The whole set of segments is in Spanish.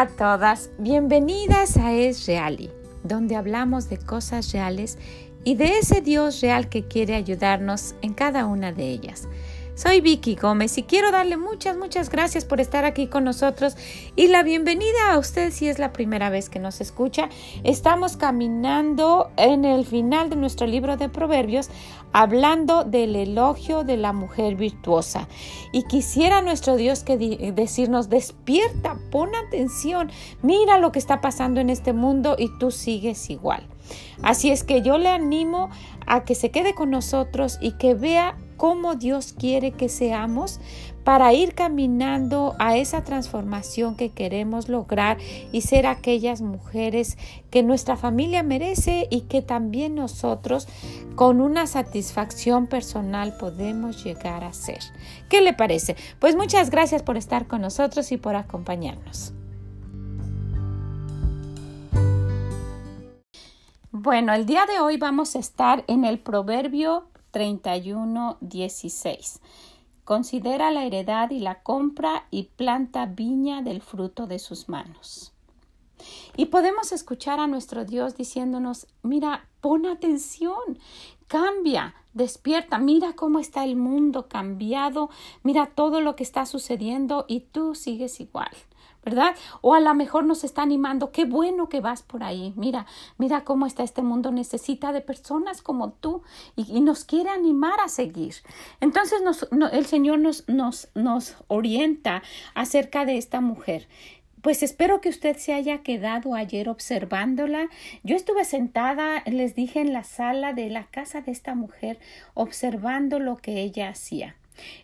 A todas, bienvenidas a Es Reali, donde hablamos de cosas reales y de ese Dios real que quiere ayudarnos en cada una de ellas. Soy Vicky Gómez y quiero darle muchas, muchas gracias por estar aquí con nosotros y la bienvenida a usted si es la primera vez que nos escucha. Estamos caminando en el final de nuestro libro de Proverbios hablando del elogio de la mujer virtuosa. Y quisiera nuestro Dios que decirnos, despierta, pon atención, mira lo que está pasando en este mundo y tú sigues igual. Así es que yo le animo a que se quede con nosotros y que vea cómo Dios quiere que seamos para ir caminando a esa transformación que queremos lograr y ser aquellas mujeres que nuestra familia merece y que también nosotros con una satisfacción personal podemos llegar a ser. ¿Qué le parece? Pues muchas gracias por estar con nosotros y por acompañarnos. Bueno, el día de hoy vamos a estar en el proverbio 31, 16. Considera la heredad y la compra y planta viña del fruto de sus manos. Y podemos escuchar a nuestro Dios diciéndonos, mira, pon atención, cambia, despierta, mira cómo está el mundo cambiado, mira todo lo que está sucediendo y tú sigues igual. ¿Verdad? O a lo mejor nos está animando, qué bueno que vas por ahí, mira, mira cómo está este mundo, necesita de personas como tú y, nos quiere animar a seguir. Entonces el Señor nos, nos, nos orienta acerca de esta mujer. Pues espero que usted se haya quedado ayer observándola. Yo estuve sentada, les dije, en la sala de la casa de esta mujer, observando lo que ella hacía.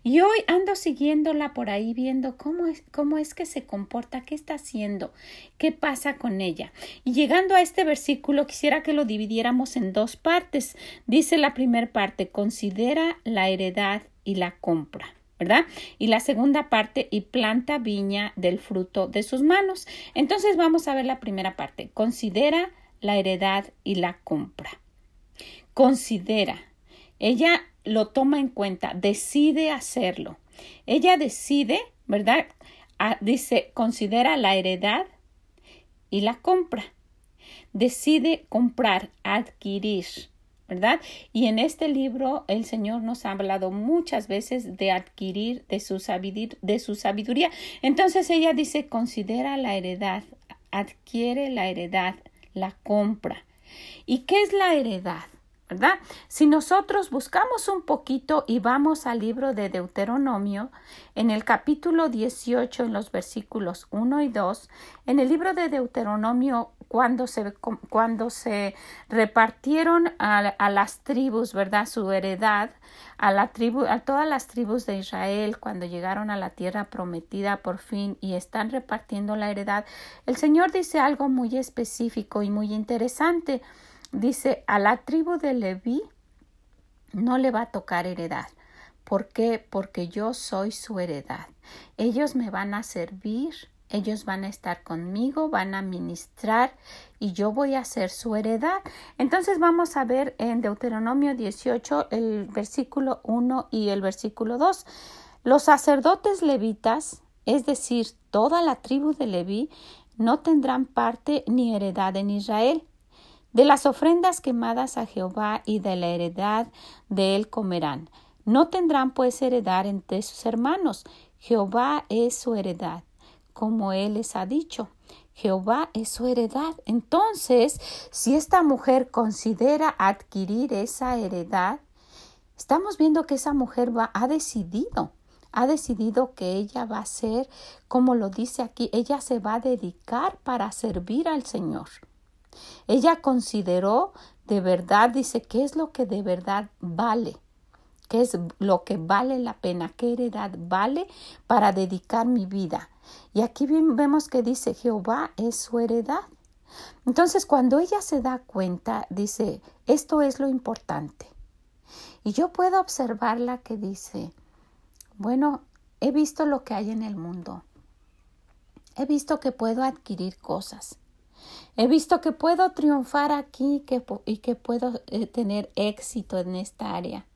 Y hoy ando siguiéndola por ahí viendo cómo es, cómo es que se comporta, qué está haciendo, qué pasa con ella. Y llegando a este versículo quisiera que lo dividiéramos en dos partes. Dice la primera parte, considera la heredad y la compra. ¿verdad? Y la segunda parte, y planta viña del fruto de sus manos. Entonces vamos a ver la primera parte. Considera la heredad y la compra. Considera. Ella lo toma en cuenta, decide hacerlo. Ella decide, ¿verdad? Ah, dice, considera la heredad y la compra. Decide comprar, adquirir, ¿verdad? Y en este libro el Señor nos ha hablado muchas veces de adquirir de su, de su sabiduría. Entonces ella dice, considera la heredad, adquiere la heredad, la compra. ¿Y qué es la heredad? ¿Verdad? Si nosotros buscamos un poquito y vamos al libro de Deuteronomio, en el capítulo 18, en los versículos 1 y 2, en el libro de Deuteronomio, cuando se, cuando se repartieron a, a las tribus, ¿verdad? Su heredad, a la tribu, a todas las tribus de Israel, cuando llegaron a la tierra prometida por fin y están repartiendo la heredad, el Señor dice algo muy específico y muy interesante dice a la tribu de Leví no le va a tocar heredad. ¿Por qué? Porque yo soy su heredad. Ellos me van a servir, ellos van a estar conmigo, van a ministrar y yo voy a ser su heredad. Entonces vamos a ver en Deuteronomio 18 el versículo 1 y el versículo 2. Los sacerdotes levitas, es decir, toda la tribu de Leví, no tendrán parte ni heredad en Israel de las ofrendas quemadas a Jehová y de la heredad de él comerán. No tendrán pues heredad entre sus hermanos. Jehová es su heredad, como él les ha dicho. Jehová es su heredad. Entonces, si esta mujer considera adquirir esa heredad, estamos viendo que esa mujer ha decidido, ha decidido que ella va a ser, como lo dice aquí, ella se va a dedicar para servir al Señor. Ella consideró de verdad, dice, ¿qué es lo que de verdad vale? ¿Qué es lo que vale la pena? ¿Qué heredad vale para dedicar mi vida? Y aquí vemos que dice, Jehová es su heredad. Entonces, cuando ella se da cuenta, dice, esto es lo importante. Y yo puedo observarla que dice, bueno, he visto lo que hay en el mundo. He visto que puedo adquirir cosas. He visto que puedo triunfar aquí y que puedo eh, tener éxito en esta área.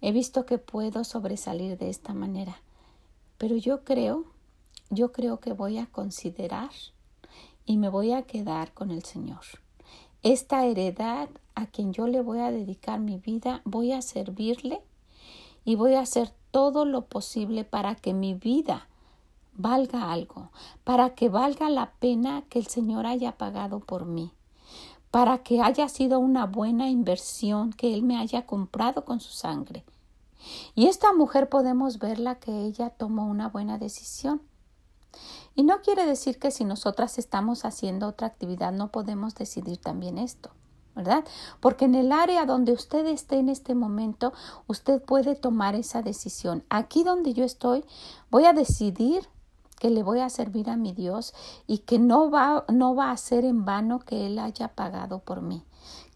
He visto que puedo sobresalir de esta manera. Pero yo creo, yo creo que voy a considerar y me voy a quedar con el Señor. Esta heredad a quien yo le voy a dedicar mi vida, voy a servirle y voy a hacer todo lo posible para que mi vida valga algo, para que valga la pena que el Señor haya pagado por mí, para que haya sido una buena inversión que Él me haya comprado con su sangre. Y esta mujer podemos verla que ella tomó una buena decisión. Y no quiere decir que si nosotras estamos haciendo otra actividad no podemos decidir también esto. ¿verdad? Porque en el área donde usted esté en este momento, usted puede tomar esa decisión. Aquí donde yo estoy, voy a decidir que le voy a servir a mi Dios y que no va, no va a ser en vano que Él haya pagado por mí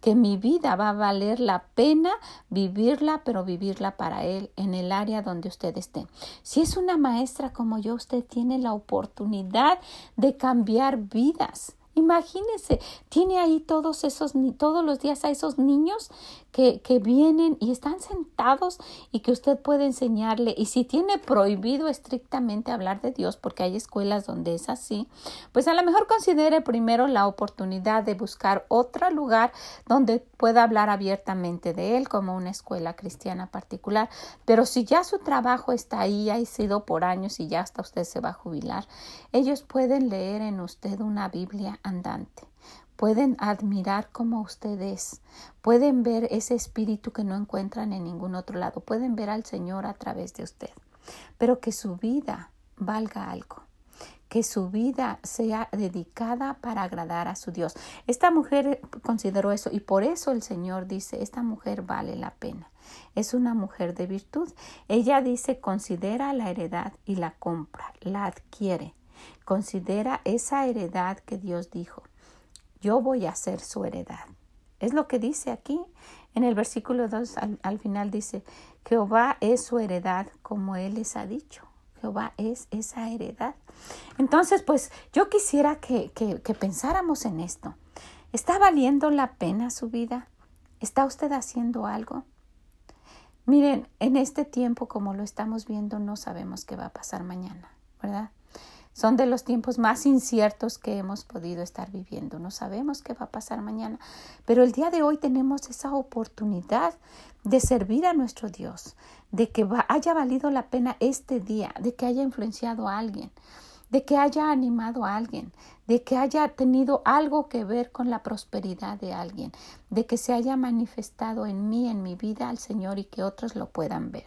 que mi vida va a valer la pena vivirla, pero vivirla para Él en el área donde usted esté. Si es una maestra como yo, usted tiene la oportunidad de cambiar vidas. Imagínese, tiene ahí todos esos, todos los días a esos niños que, que, vienen y están sentados y que usted puede enseñarle. Y si tiene prohibido estrictamente hablar de Dios, porque hay escuelas donde es así, pues a lo mejor considere primero la oportunidad de buscar otro lugar donde pueda hablar abiertamente de Él, como una escuela cristiana particular. Pero si ya su trabajo está ahí, ha sido por años y ya hasta usted se va a jubilar, ellos pueden leer en usted una Biblia andante. Pueden admirar cómo usted es. Pueden ver ese espíritu que no encuentran en ningún otro lado. Pueden ver al Señor a través de usted. Pero que su vida valga algo. Que su vida sea dedicada para agradar a su Dios. Esta mujer consideró eso y por eso el Señor dice, esta mujer vale la pena. Es una mujer de virtud. Ella dice, considera la heredad y la compra, la adquiere Considera esa heredad que Dios dijo. Yo voy a ser su heredad. Es lo que dice aquí. En el versículo 2 al, final dice, Jehová es su heredad como Él les ha dicho. Jehová es esa heredad. Entonces, pues yo quisiera que, que, pensáramos en esto. ¿Está valiendo la pena su vida? ¿Está usted haciendo algo? Miren, en este tiempo como lo estamos viendo no sabemos qué va a pasar mañana, ¿verdad? Son de los tiempos más inciertos que hemos podido estar viviendo. No sabemos qué va a pasar mañana, pero el día de hoy tenemos esa oportunidad de servir a nuestro Dios, de que haya valido la pena este día, de que haya influenciado a alguien, de que haya animado a alguien, de que haya tenido algo que ver con la prosperidad de alguien, de que se haya manifestado en mí, en mi vida al Señor y que otros lo puedan ver.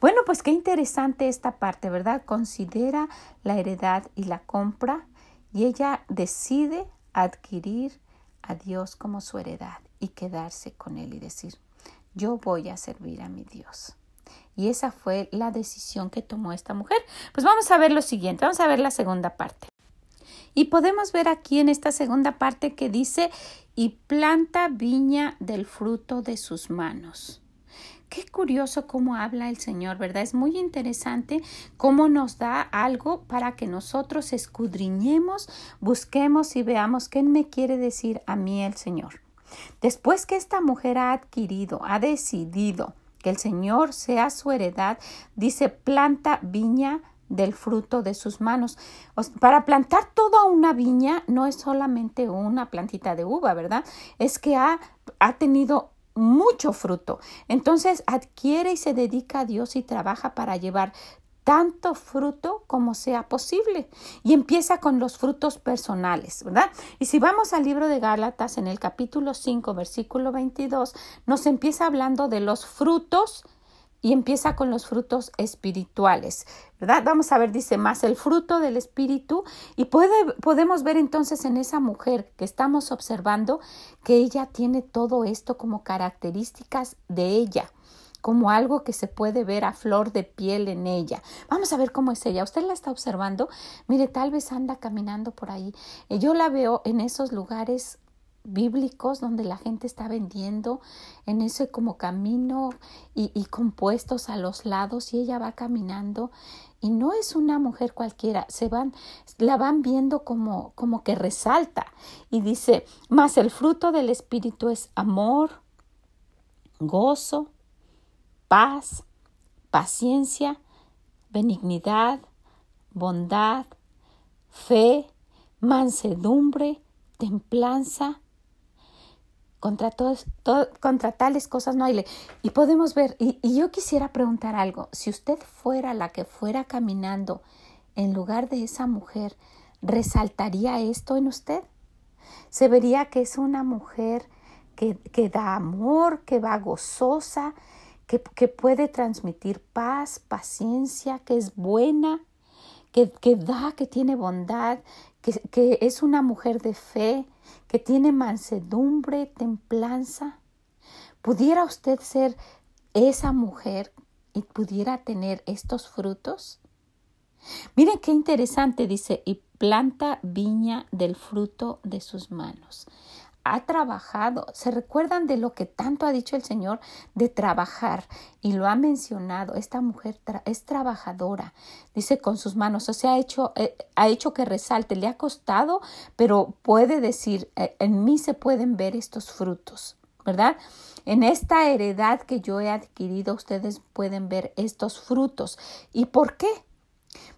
Bueno, pues qué interesante esta parte, ¿verdad? Considera la heredad y la compra y ella decide adquirir a Dios como su heredad y quedarse con Él y decir, yo voy a servir a mi Dios. Y esa fue la decisión que tomó esta mujer. Pues vamos a ver lo siguiente, vamos a ver la segunda parte. Y podemos ver aquí en esta segunda parte que dice, y planta viña del fruto de sus manos. Qué curioso cómo habla el Señor, ¿verdad? Es muy interesante cómo nos da algo para que nosotros escudriñemos, busquemos y veamos qué me quiere decir a mí el Señor. Después que esta mujer ha adquirido, ha decidido que el Señor sea su heredad, dice planta viña del fruto de sus manos. Para plantar toda una viña no es solamente una plantita de uva, ¿verdad? Es que ha, ha tenido mucho fruto. Entonces adquiere y se dedica a Dios y trabaja para llevar tanto fruto como sea posible. Y empieza con los frutos personales, ¿verdad? Y si vamos al libro de Gálatas en el capítulo 5, versículo 22, nos empieza hablando de los frutos y empieza con los frutos espirituales, ¿verdad? Vamos a ver, dice más el fruto del espíritu y puede, podemos ver entonces en esa mujer que estamos observando que ella tiene todo esto como características de ella como algo que se puede ver a flor de piel en ella. Vamos a ver cómo es ella. Usted la está observando. Mire, tal vez anda caminando por ahí. Yo la veo en esos lugares bíblicos donde la gente está vendiendo en ese como camino y, y compuestos a los lados y ella va caminando y no es una mujer cualquiera, se van, la van viendo como, como que resalta y dice, más el fruto del espíritu es amor, gozo, paz, paciencia, benignidad, bondad, fe, mansedumbre, templanza. Contra, contra tales cosas no hay ley. Y podemos ver, y, y yo quisiera preguntar algo, si usted fuera la que fuera caminando en lugar de esa mujer, ¿resaltaría esto en usted? ¿Se vería que es una mujer que, que da amor, que va gozosa, que, que, puede transmitir paz, paciencia, que es buena, que, que da, que tiene bondad, que, que es una mujer de fe, que tiene mansedumbre, templanza. ¿Pudiera usted ser esa mujer y pudiera tener estos frutos? Miren qué interesante, dice, y planta viña del fruto de sus manos. Ha trabajado. ¿Se recuerdan de lo que tanto ha dicho el Señor de trabajar? Y lo ha mencionado. Esta mujer es trabajadora, dice con sus manos. O sea, ha hecho, eh, ha hecho que resalte. Le ha costado, pero puede decir, eh, en mí se pueden ver estos frutos, ¿verdad? En esta heredad que yo he adquirido, ustedes pueden ver estos frutos. ¿Y por qué?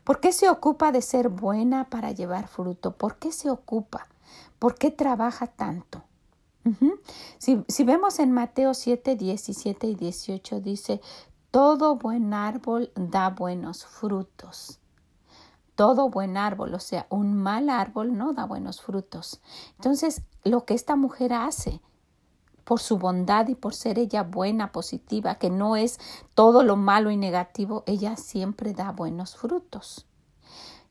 ¿Por qué se ocupa de ser buena para llevar fruto? ¿Por qué se ocupa? ¿Por qué trabaja tanto? si, vemos en Mateo 7, 17 y 18 dice, todo buen árbol da buenos frutos. Todo buen árbol, o sea, un mal árbol no da buenos frutos. Entonces, lo que esta mujer hace, por su bondad y por ser ella buena, positiva, que no es todo lo malo y negativo, ella siempre da buenos frutos.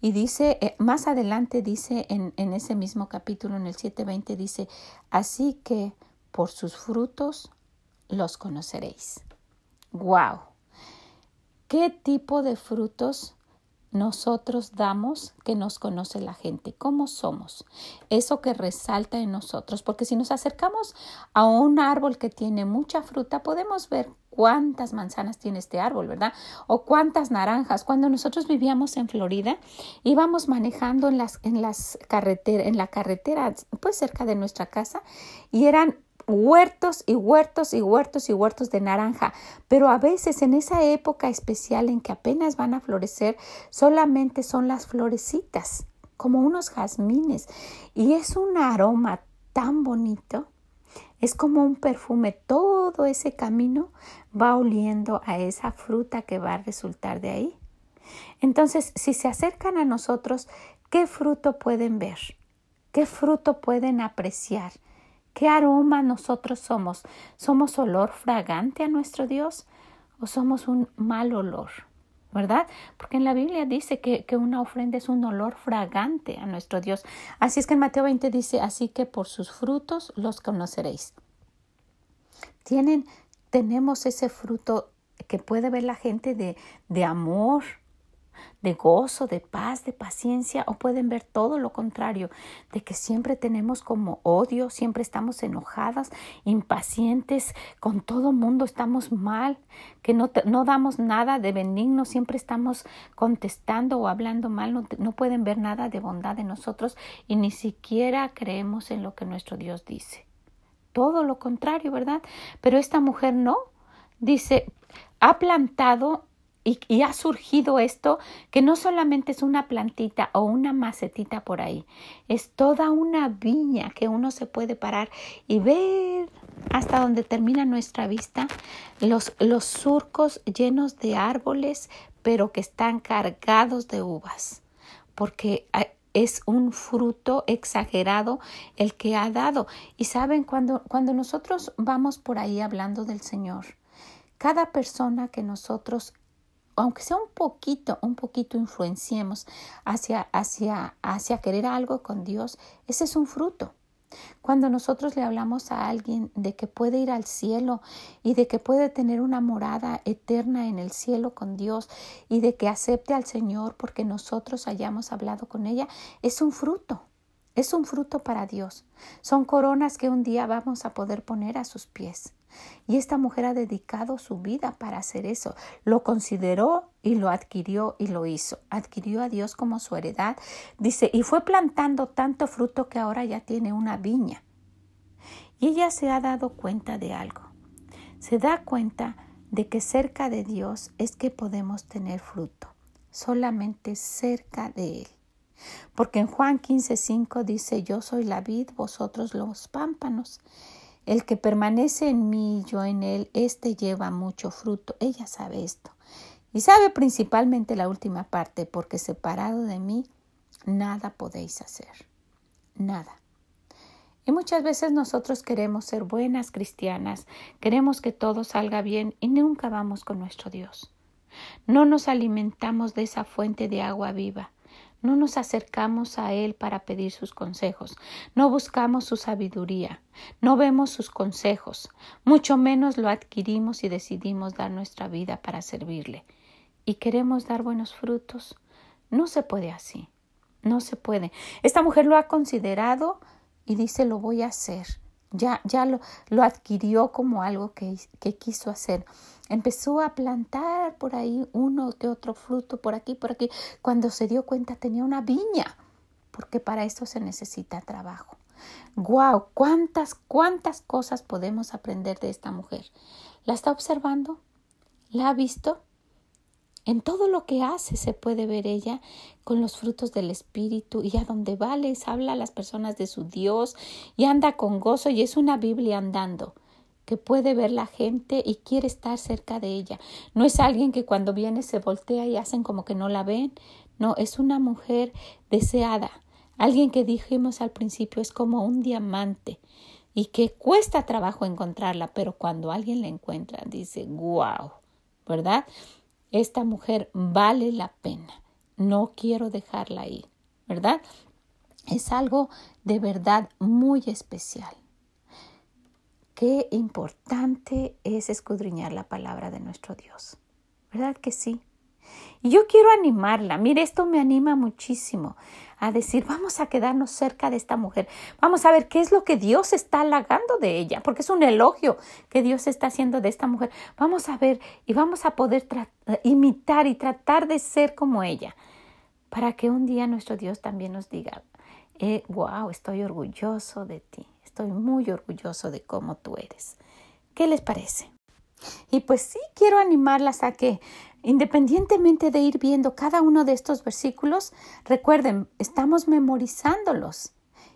Y dice, eh, más adelante dice en, en ese mismo capítulo, en el 7.20, dice, así que por sus frutos los conoceréis. ¡Wow! ¿Qué tipo de frutos nosotros damos que nos conoce la gente, cómo somos, eso que resalta en nosotros, porque si nos acercamos a un árbol que tiene mucha fruta, podemos ver cuántas manzanas tiene este árbol, ¿verdad? O cuántas naranjas. Cuando nosotros vivíamos en Florida, íbamos manejando en las en las carreteras, en la carretera pues cerca de nuestra casa y eran huertos y huertos y huertos y huertos de naranja, pero a veces en esa época especial en que apenas van a florecer, solamente son las florecitas, como unos jazmines, y es un aroma tan bonito, es como un perfume, todo ese camino va oliendo a esa fruta que va a resultar de ahí. Entonces, si se acercan a nosotros, ¿qué fruto pueden ver? ¿Qué fruto pueden apreciar? ¿Qué aroma nosotros somos? ¿Somos olor fragante a nuestro Dios o somos un mal olor? ¿Verdad? Porque en la Biblia dice que, que, una ofrenda es un olor fragante a nuestro Dios. Así es que en Mateo 20 dice, así que por sus frutos los conoceréis. Tienen, tenemos ese fruto que puede ver la gente de, de amor, de gozo, de paz, de paciencia, o pueden ver todo lo contrario, de que siempre tenemos como odio, siempre estamos enojadas, impacientes, con todo mundo estamos mal, que no, no damos nada de benigno, siempre estamos contestando o hablando mal, no, no pueden ver nada de bondad en nosotros y ni siquiera creemos en lo que nuestro Dios dice. Todo lo contrario, ¿verdad? Pero esta mujer no. Dice, ha plantado y, ha surgido esto que no solamente es una plantita o una macetita por ahí, es toda una viña que uno se puede parar y ver hasta donde termina nuestra vista los, los surcos llenos de árboles, pero que están cargados de uvas, porque es un fruto exagerado el que ha dado. Y saben, cuando, cuando nosotros vamos por ahí hablando del Señor, cada persona que nosotros aunque sea un poquito, un poquito influenciemos hacia, hacia, hacia querer algo con Dios, ese es un fruto. Cuando nosotros le hablamos a alguien de que puede ir al cielo y de que puede tener una morada eterna en el cielo con Dios y de que acepte al Señor porque nosotros hayamos hablado con ella, es un fruto. Es un fruto para Dios. Son coronas que un día vamos a poder poner a sus pies. Y esta mujer ha dedicado su vida para hacer eso. Lo consideró y lo adquirió y lo hizo. Adquirió a Dios como su heredad. Dice, y fue plantando tanto fruto que ahora ya tiene una viña. Y ella se ha dado cuenta de algo. Se da cuenta de que cerca de Dios es que podemos tener fruto. Solamente cerca de Él. Porque en Juan 15:5 dice, yo soy la vid, vosotros los pámpanos. El que permanece en mí y yo en él, éste lleva mucho fruto. Ella sabe esto. Y sabe principalmente la última parte, porque separado de mí, nada podéis hacer. Nada. Y muchas veces nosotros queremos ser buenas cristianas, queremos que todo salga bien y nunca vamos con nuestro Dios. No nos alimentamos de esa fuente de agua viva. No nos acercamos a Él para pedir sus consejos, no buscamos su sabiduría, no vemos sus consejos, mucho menos lo adquirimos y decidimos dar nuestra vida para servirle. Y queremos dar buenos frutos. No se puede así, no se puede. Esta mujer lo ha considerado y dice lo voy a hacer. Ya, ya lo, lo adquirió como algo que, que quiso hacer. Empezó a plantar por ahí uno que otro fruto, por aquí, por aquí. Cuando se dio cuenta tenía una viña, porque para eso se necesita trabajo. ¡Guau! ¿Cuántas, cuántas cosas podemos aprender de esta mujer? ¿La está observando? ¿La ha visto? En todo lo que hace se puede ver ella con los frutos del Espíritu y a donde va les habla a las personas de su Dios y anda con gozo y es una Biblia andando que puede ver la gente y quiere estar cerca de ella. No es alguien que cuando viene se voltea y hacen como que no la ven. No, es una mujer deseada. Alguien que dijimos al principio es como un diamante y que cuesta trabajo encontrarla, pero cuando alguien la encuentra dice, wow, ¿verdad? Esta mujer vale la pena, no quiero dejarla ir, ¿verdad? Es algo de verdad muy especial. Qué importante es escudriñar la palabra de nuestro Dios, ¿verdad que sí? Y yo quiero animarla, mire, esto me anima muchísimo a decir, vamos a quedarnos cerca de esta mujer, vamos a ver qué es lo que Dios está halagando de ella, porque es un elogio que Dios está haciendo de esta mujer. Vamos a ver y vamos a poder imitar y tratar de ser como ella, para que un día nuestro Dios también nos diga, eh, wow, estoy orgulloso de ti, estoy muy orgulloso de cómo tú eres. ¿Qué les parece? Y pues sí quiero animarlas a que Independientemente de ir viendo cada uno de estos versículos, recuerden, estamos memorizándolos,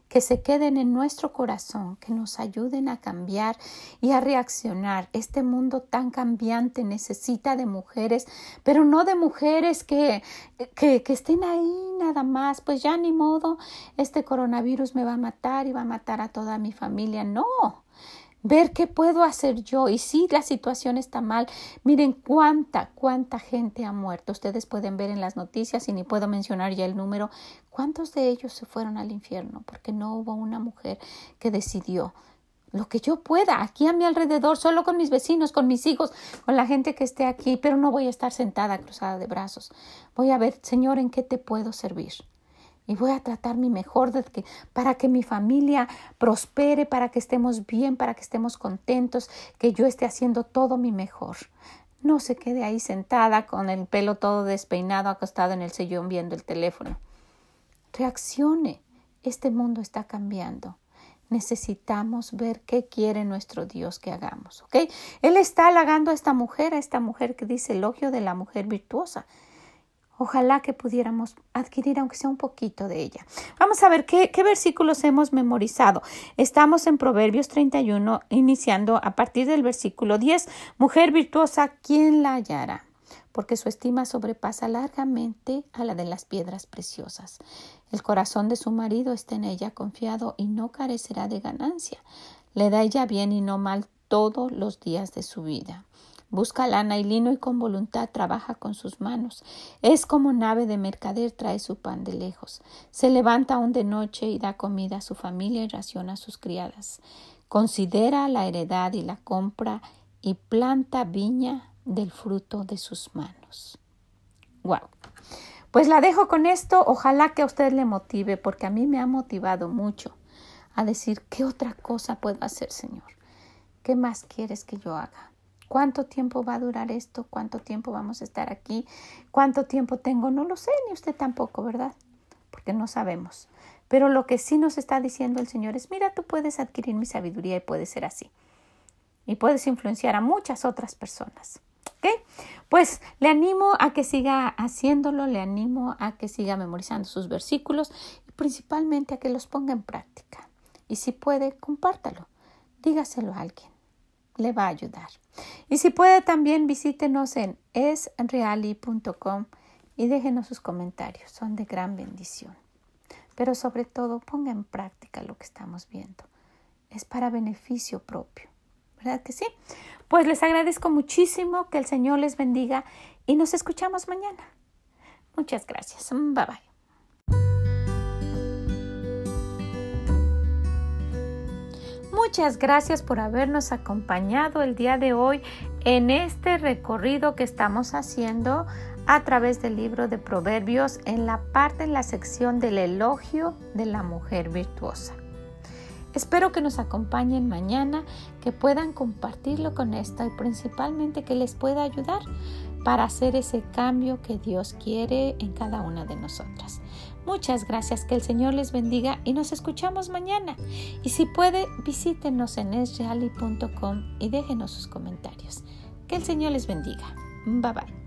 que se queden en nuestro corazón, que nos ayuden a cambiar y a reaccionar. Este mundo tan cambiante necesita de mujeres, pero no de mujeres que, que, que estén ahí nada más, pues ya ni modo, este coronavirus me va a matar y va a matar a toda mi familia. No, ver qué puedo hacer yo. Y si la situación está mal, miren cuánta, cuánta gente ha muerto. Ustedes pueden ver en las noticias y ni puedo mencionar ya el número. ¿Cuántos de ellos se fueron al infierno? Porque no hubo una mujer que decidió lo que yo pueda, aquí a mi alrededor, solo con mis vecinos, con mis hijos, con la gente que esté aquí, pero no voy a estar sentada cruzada de brazos. Voy a ver, Señor, en qué te puedo servir y voy a tratar mi mejor para que mi familia prospere, para que estemos bien, para que estemos contentos, que yo esté haciendo todo mi mejor. No se quede ahí sentada con el pelo todo despeinado, acostado en el sillón viendo el teléfono. Reaccione. Este mundo está cambiando. Necesitamos ver qué quiere nuestro Dios que hagamos, ¿ok? Él está halagando a esta mujer, a esta mujer que dice elogio de la mujer virtuosa. Ojalá que pudiéramos adquirir aunque sea un poquito de ella. Vamos a ver qué, versículos hemos memorizado. Estamos en Proverbios 31, iniciando a partir del versículo 10. Mujer virtuosa, ¿quién la hallará? Porque su estima sobrepasa largamente a la de las piedras preciosas. El corazón de su marido está en ella confiado y no carecerá de ganancia. Le da ella bien y no mal todos los días de su vida. Busca lana y lino y con voluntad trabaja con sus manos. Es como nave de mercader trae su pan de lejos. Se levanta aún de noche y da comida a su familia y raciona a sus criadas. Considera la heredad y la compra y planta viña del fruto de sus manos. Wow. Pues la dejo con esto. Ojalá que a usted le motive, porque a mí me ha motivado mucho a decir, ¿qué otra cosa puedo hacer, Señor? ¿Qué más quieres que yo haga? ¿Cuánto tiempo va a durar esto? ¿Cuánto tiempo vamos a estar aquí? ¿Cuánto tiempo tengo? No lo sé, ni usted tampoco, ¿verdad? Porque no sabemos. Pero lo que sí nos está diciendo el Señor es, mira, tú puedes adquirir mi sabiduría y puedes ser así. Y puedes influenciar a muchas otras personas. ¿Ok? Pues le animo a que siga haciéndolo, le animo a que siga memorizando sus versículos y principalmente a que los ponga en práctica. Y si puede, compártalo, dígaselo a alguien, le va a ayudar. Y si puede, también visítenos en esreali.com y déjenos sus comentarios, son de gran bendición. Pero sobre todo, ponga en práctica lo que estamos viendo. Es para beneficio propio. ¿Verdad que sí? Pues les agradezco muchísimo, que el Señor les bendiga y nos escuchamos mañana. Muchas gracias. Bye bye. Muchas gracias por habernos acompañado el día de hoy en este recorrido que estamos haciendo a través del libro de Proverbios en la parte, en la sección del elogio de la mujer virtuosa. Espero que nos acompañen mañana, que puedan compartirlo con esto y principalmente que les pueda ayudar para hacer ese cambio que Dios quiere en cada una de nosotras. Muchas gracias, que el Señor les bendiga y nos escuchamos mañana. Y si puede, visítenos en esreali.com y déjenos sus comentarios. Que el Señor les bendiga. Bye bye.